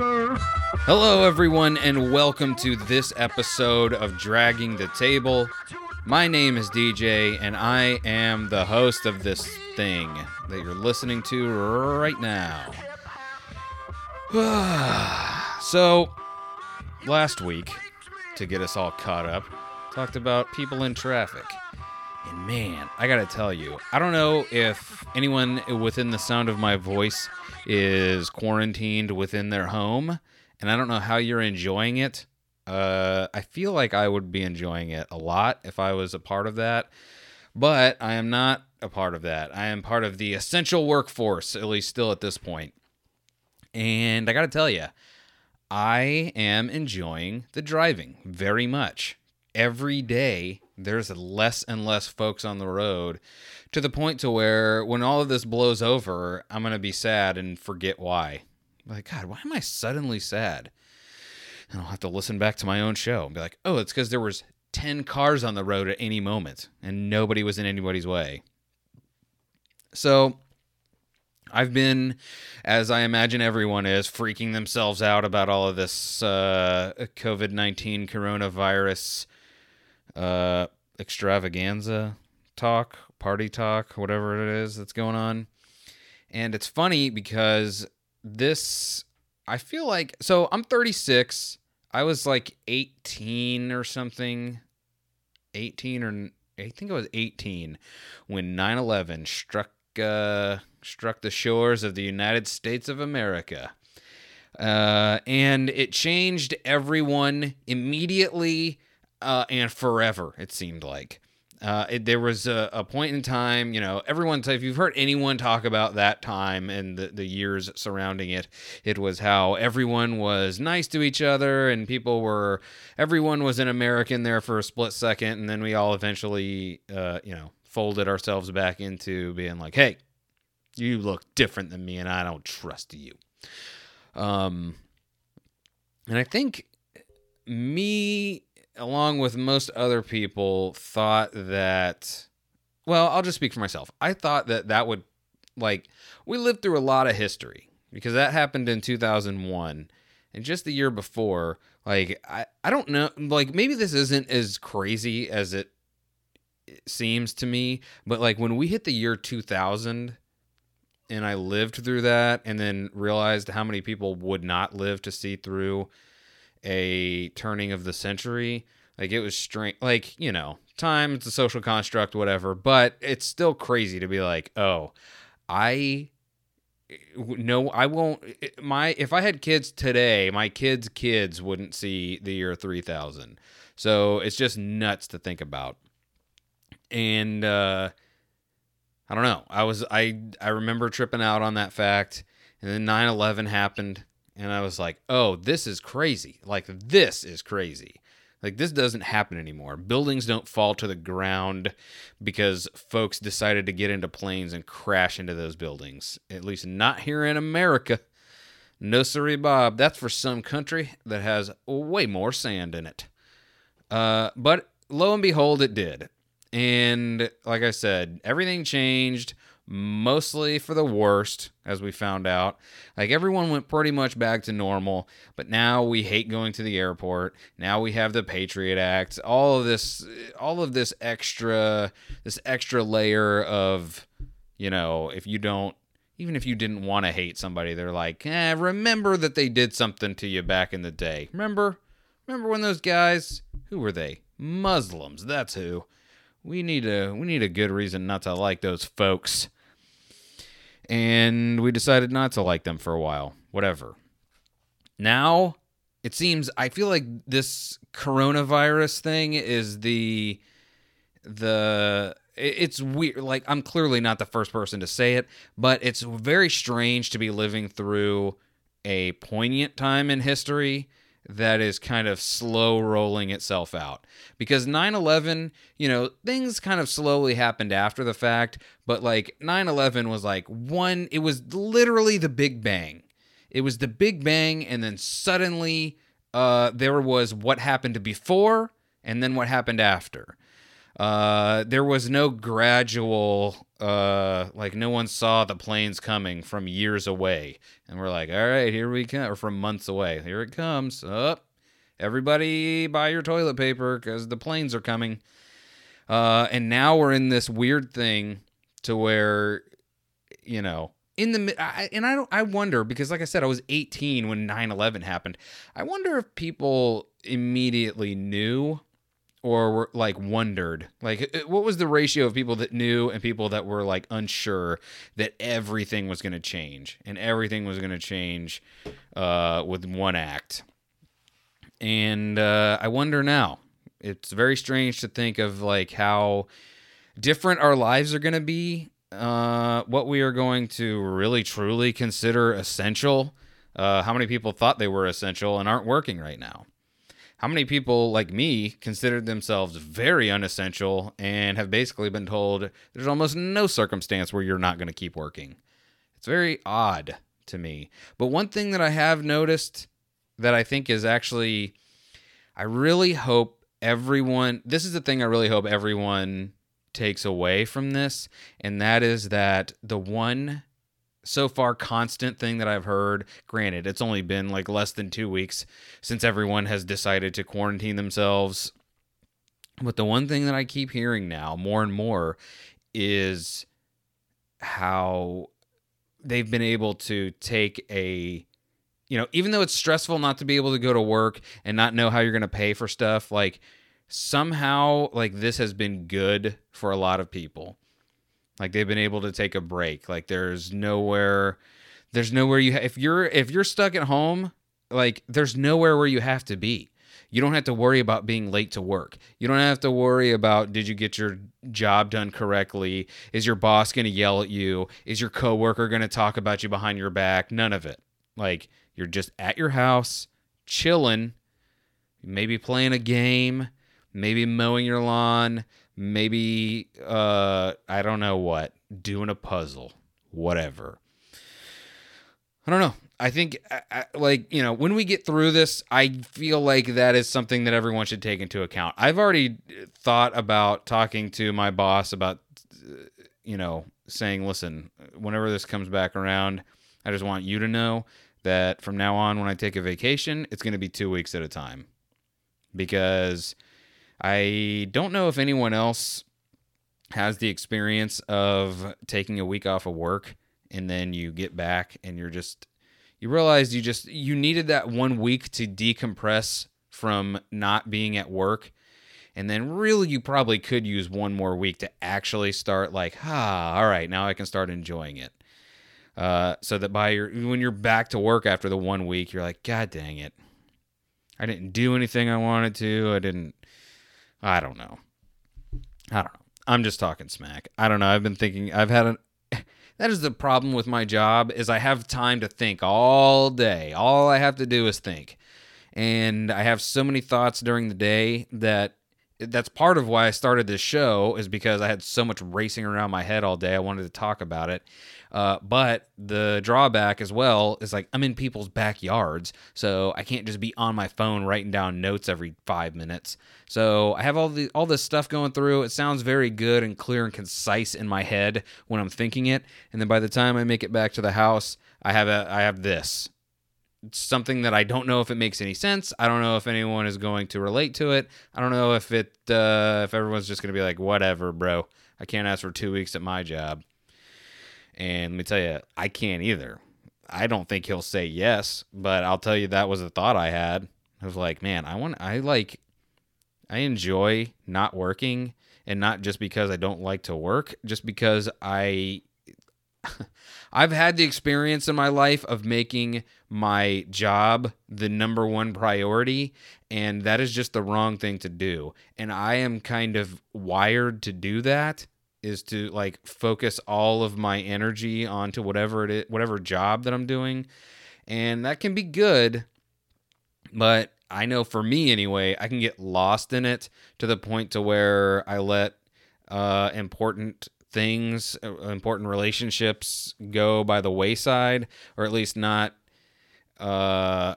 Hello, everyone, and welcome to this episode of Dragging the Table. My name is DJ, and I am the host of this thing that you're listening to right now. so, last week, to get us all caught up, talked about people in traffic. And man, I gotta tell you, I don't know if anyone within the sound of my voice is quarantined within their home, and I don't know how you're enjoying it. Uh, I feel like I would be enjoying it a lot if I was a part of that, but I am not a part of that. I am part of the essential workforce, at least still at this point. And I gotta tell you, I am enjoying the driving very much. Every day there's less and less folks on the road to the point to where when all of this blows over, I'm going to be sad and forget why. Like, God, why am I suddenly sad? And I'll have to listen back to my own show and be like, oh, it's because there was 10 cars on the road at any moment and nobody was in anybody's way. So I've been, as I imagine everyone is, freaking themselves out about all of this uh, COVID 19 coronavirus uh, extravaganza talk, party talk, whatever it is that's going on. And it's funny because this, I feel like, so I'm 36. I was like 18 or something. 18 or I think it was 18 when 9/11 struck uh, struck the shores of the United States of America. Uh, and it changed everyone immediately uh, and forever. It seemed like uh, it, there was a, a, point in time, you know, everyone, if you've heard anyone talk about that time and the, the years surrounding it, it was how everyone was nice to each other and people were, everyone was an American there for a split second. And then we all eventually, uh, you know, folded ourselves back into being like, hey, you look different than me and I don't trust you. Um, and I think me along with most other people, thought that. Well, I'll just speak for myself. I thought that that would, like, we lived through a lot of history because that happened in 2001. And just the year before, like, I, I don't know, like, maybe this isn't as crazy as it seems to me, but like, when we hit the year 2000, and I lived through that and then realized how many people would not live to see through a turning of the century. Like it was strange. Like you know, time it's a social construct, whatever. But it's still crazy to be like, oh, I no, I won't. My if I had kids today, my kids' kids wouldn't see the year three thousand. So it's just nuts to think about. And uh, I don't know. I was I I remember tripping out on that fact, and then 9/11 happened, and I was like, "Oh, this is crazy! Like this is crazy! Like this doesn't happen anymore. Buildings don't fall to the ground because folks decided to get into planes and crash into those buildings. At least not here in America. No siree, Bob. That's for some country that has way more sand in it. Uh, but lo and behold, it did. And like I said, everything changed mostly for the worst, as we found out. Like everyone went pretty much back to normal, but now we hate going to the airport. Now we have the Patriot Act. All of this, all of this extra, this extra layer of, you know, if you don't, even if you didn't want to hate somebody, they're like, eh, remember that they did something to you back in the day. Remember, remember when those guys, who were they? Muslims. That's who. We need a we need a good reason not to like those folks and we decided not to like them for a while. Whatever. Now, it seems I feel like this coronavirus thing is the the it's weird like I'm clearly not the first person to say it, but it's very strange to be living through a poignant time in history that is kind of slow rolling itself out. Because 9 11, you know, things kind of slowly happened after the fact, but like 9 11 was like one, it was literally the Big Bang. It was the Big Bang, and then suddenly uh, there was what happened before and then what happened after. Uh, there was no gradual uh like no one saw the planes coming from years away. And we're like all right here we come or from months away. Here it comes. Up. Everybody buy your toilet paper because the planes are coming. Uh and now we're in this weird thing to where you know in the I, and i don't i wonder because like i said i was 18 when 9-11 happened. I wonder if people immediately knew or were like wondered like uh, what was the ratio of people that knew and people that were like unsure that everything was going to change and everything was going to change uh, with one act? And uh, i wonder now. It's very strange to think of like how different our lives are going to be uh, what we are going to really truly consider essential uh, how many people thought they were essential and aren't working right now how many people like me considered themselves very unessential and have basically been told there's almost no circumstance where you're not going to keep working? It's very odd to me. But one thing that I have noticed that I think is actually, I really hope everyone, this is the thing I really hope everyone takes away from this, and that is that the one so far constant thing that I've heard. Granted, it's only been like less than two weeks since everyone has decided to quarantine themselves. But the one thing that I keep hearing now more and more is how they've been able to take a you know, even though it's stressful not to be able to go to work and not know how you're going to pay for stuff, like somehow like this has been good for a lot of people. Like they've been able to take a break. Like there's nowhere there's nowhere you ha- if you're if you're stuck at home, like there's nowhere where you have to be. You don't have to worry about being late to work. You don't have to worry about did you get your job done correctly? Is your boss going to yell at you? Is your coworker going to talk about you behind your back? None of it. Like you're just at your house, chilling, maybe playing a game, maybe mowing your lawn, maybe uh I don't know what, doing a puzzle, whatever. I don't know. I think I, I, like, you know, when we get through this, I feel like that is something that everyone should take into account. I've already thought about talking to my boss about you know, saying, "Listen, whenever this comes back around, I just want you to know that from now on when I take a vacation, it's going to be 2 weeks at a time." Because I don't know if anyone else has the experience of taking a week off of work and then you get back and you're just you realize you just you needed that one week to decompress from not being at work. And then really you probably could use one more week to actually start like ah all right now i can start enjoying it. Uh, so that by your when you're back to work after the one week you're like god dang it. I didn't do anything i wanted to. I didn't I don't know. I don't know. I'm just talking smack. I don't know. I've been thinking. I've had an. That is the problem with my job is I have time to think all day. All I have to do is think. And I have so many thoughts during the day that that's part of why I started this show is because I had so much racing around my head all day. I wanted to talk about it. Uh, but the drawback as well is like I'm in people's backyards, so I can't just be on my phone writing down notes every five minutes. So I have all the all this stuff going through. It sounds very good and clear and concise in my head when I'm thinking it, and then by the time I make it back to the house, I have a I have this. Something that I don't know if it makes any sense. I don't know if anyone is going to relate to it. I don't know if it uh, if everyone's just going to be like, whatever, bro. I can't ask for two weeks at my job. And let me tell you, I can't either. I don't think he'll say yes, but I'll tell you that was a thought I had. I was like, man, I want I like I enjoy not working and not just because I don't like to work, just because I I've had the experience in my life of making my job the number one priority, and that is just the wrong thing to do. And I am kind of wired to do that is to like focus all of my energy onto whatever it is, whatever job that I'm doing. And that can be good, but I know for me anyway, I can get lost in it to the point to where I let uh, important things, uh, important relationships go by the wayside, or at least not uh,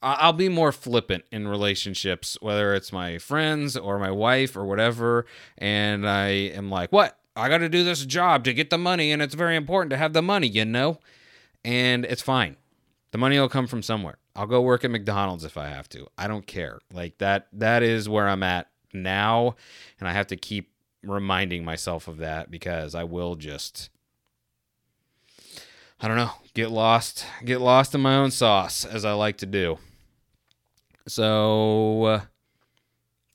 I'll be more flippant in relationships, whether it's my friends or my wife or whatever. And I am like, what? I got to do this job to get the money, and it's very important to have the money, you know? And it's fine. The money will come from somewhere. I'll go work at McDonald's if I have to. I don't care. Like that that is where I'm at now, and I have to keep reminding myself of that because I will just I don't know, get lost, get lost in my own sauce as I like to do. So uh,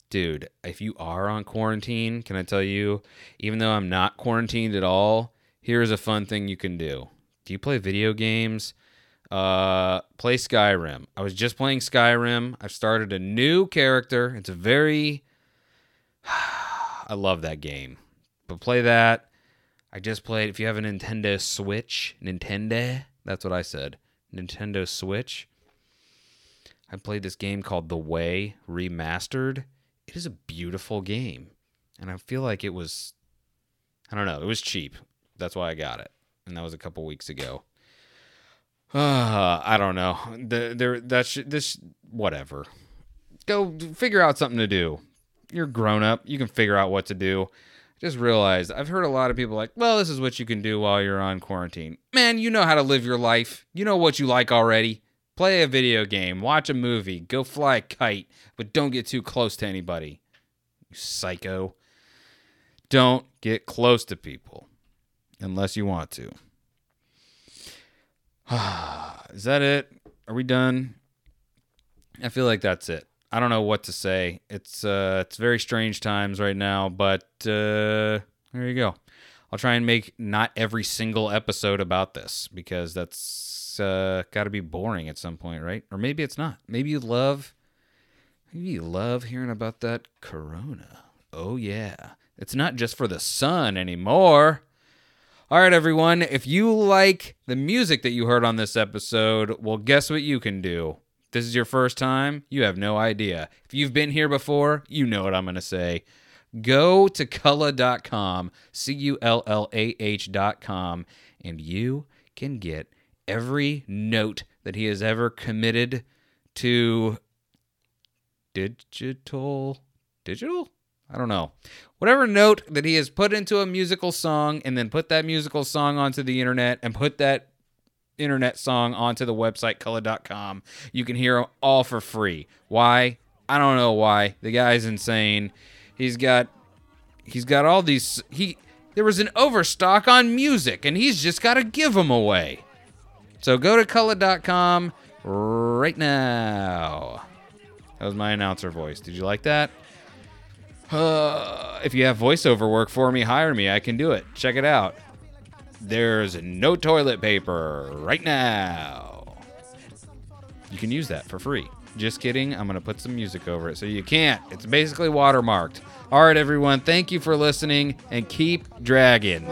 dude, if you are on quarantine, can I tell you, even though I'm not quarantined at all, here's a fun thing you can do. Do you play video games? Uh, play Skyrim. I was just playing Skyrim. I've started a new character. It's a very I love that game. But play that. I just played if you have a Nintendo Switch, Nintendo, that's what I said. Nintendo Switch. I played this game called The Way Remastered it is a beautiful game. And I feel like it was I don't know, it was cheap. That's why I got it. And that was a couple weeks ago. Uh, I don't know. The, there that's this whatever. Go figure out something to do. You're grown up. You can figure out what to do. Just realize I've heard a lot of people like, well, this is what you can do while you're on quarantine. Man, you know how to live your life. You know what you like already. Play a video game, watch a movie, go fly a kite, but don't get too close to anybody. You psycho. Don't get close to people unless you want to. Is that it? Are we done? I feel like that's it. I don't know what to say. It's uh it's very strange times right now, but uh there you go. I'll try and make not every single episode about this because that's uh, got to be boring at some point, right? Or maybe it's not. Maybe you love, maybe you love hearing about that Corona. Oh yeah, it's not just for the sun anymore. All right, everyone. If you like the music that you heard on this episode, well, guess what you can do. This is your first time, you have no idea. If you've been here before, you know what I'm going to say. Go to cullah.com, C U L L A H.com, and you can get every note that he has ever committed to digital digital i don't know whatever note that he has put into a musical song and then put that musical song onto the internet and put that internet song onto the website cullah.com you can hear them all for free why i don't know why the guy's insane he's got he's got all these he there was an overstock on music and he's just got to give them away so go to cullah.com right now. That was my announcer voice. Did you like that? Uh, if you have voiceover work for me, hire me. I can do it. Check it out. There's no toilet paper right now. You can use that for free. Just kidding. I'm going to put some music over it so you can't. It's basically watermarked. All right, everyone. Thank you for listening and keep dragging.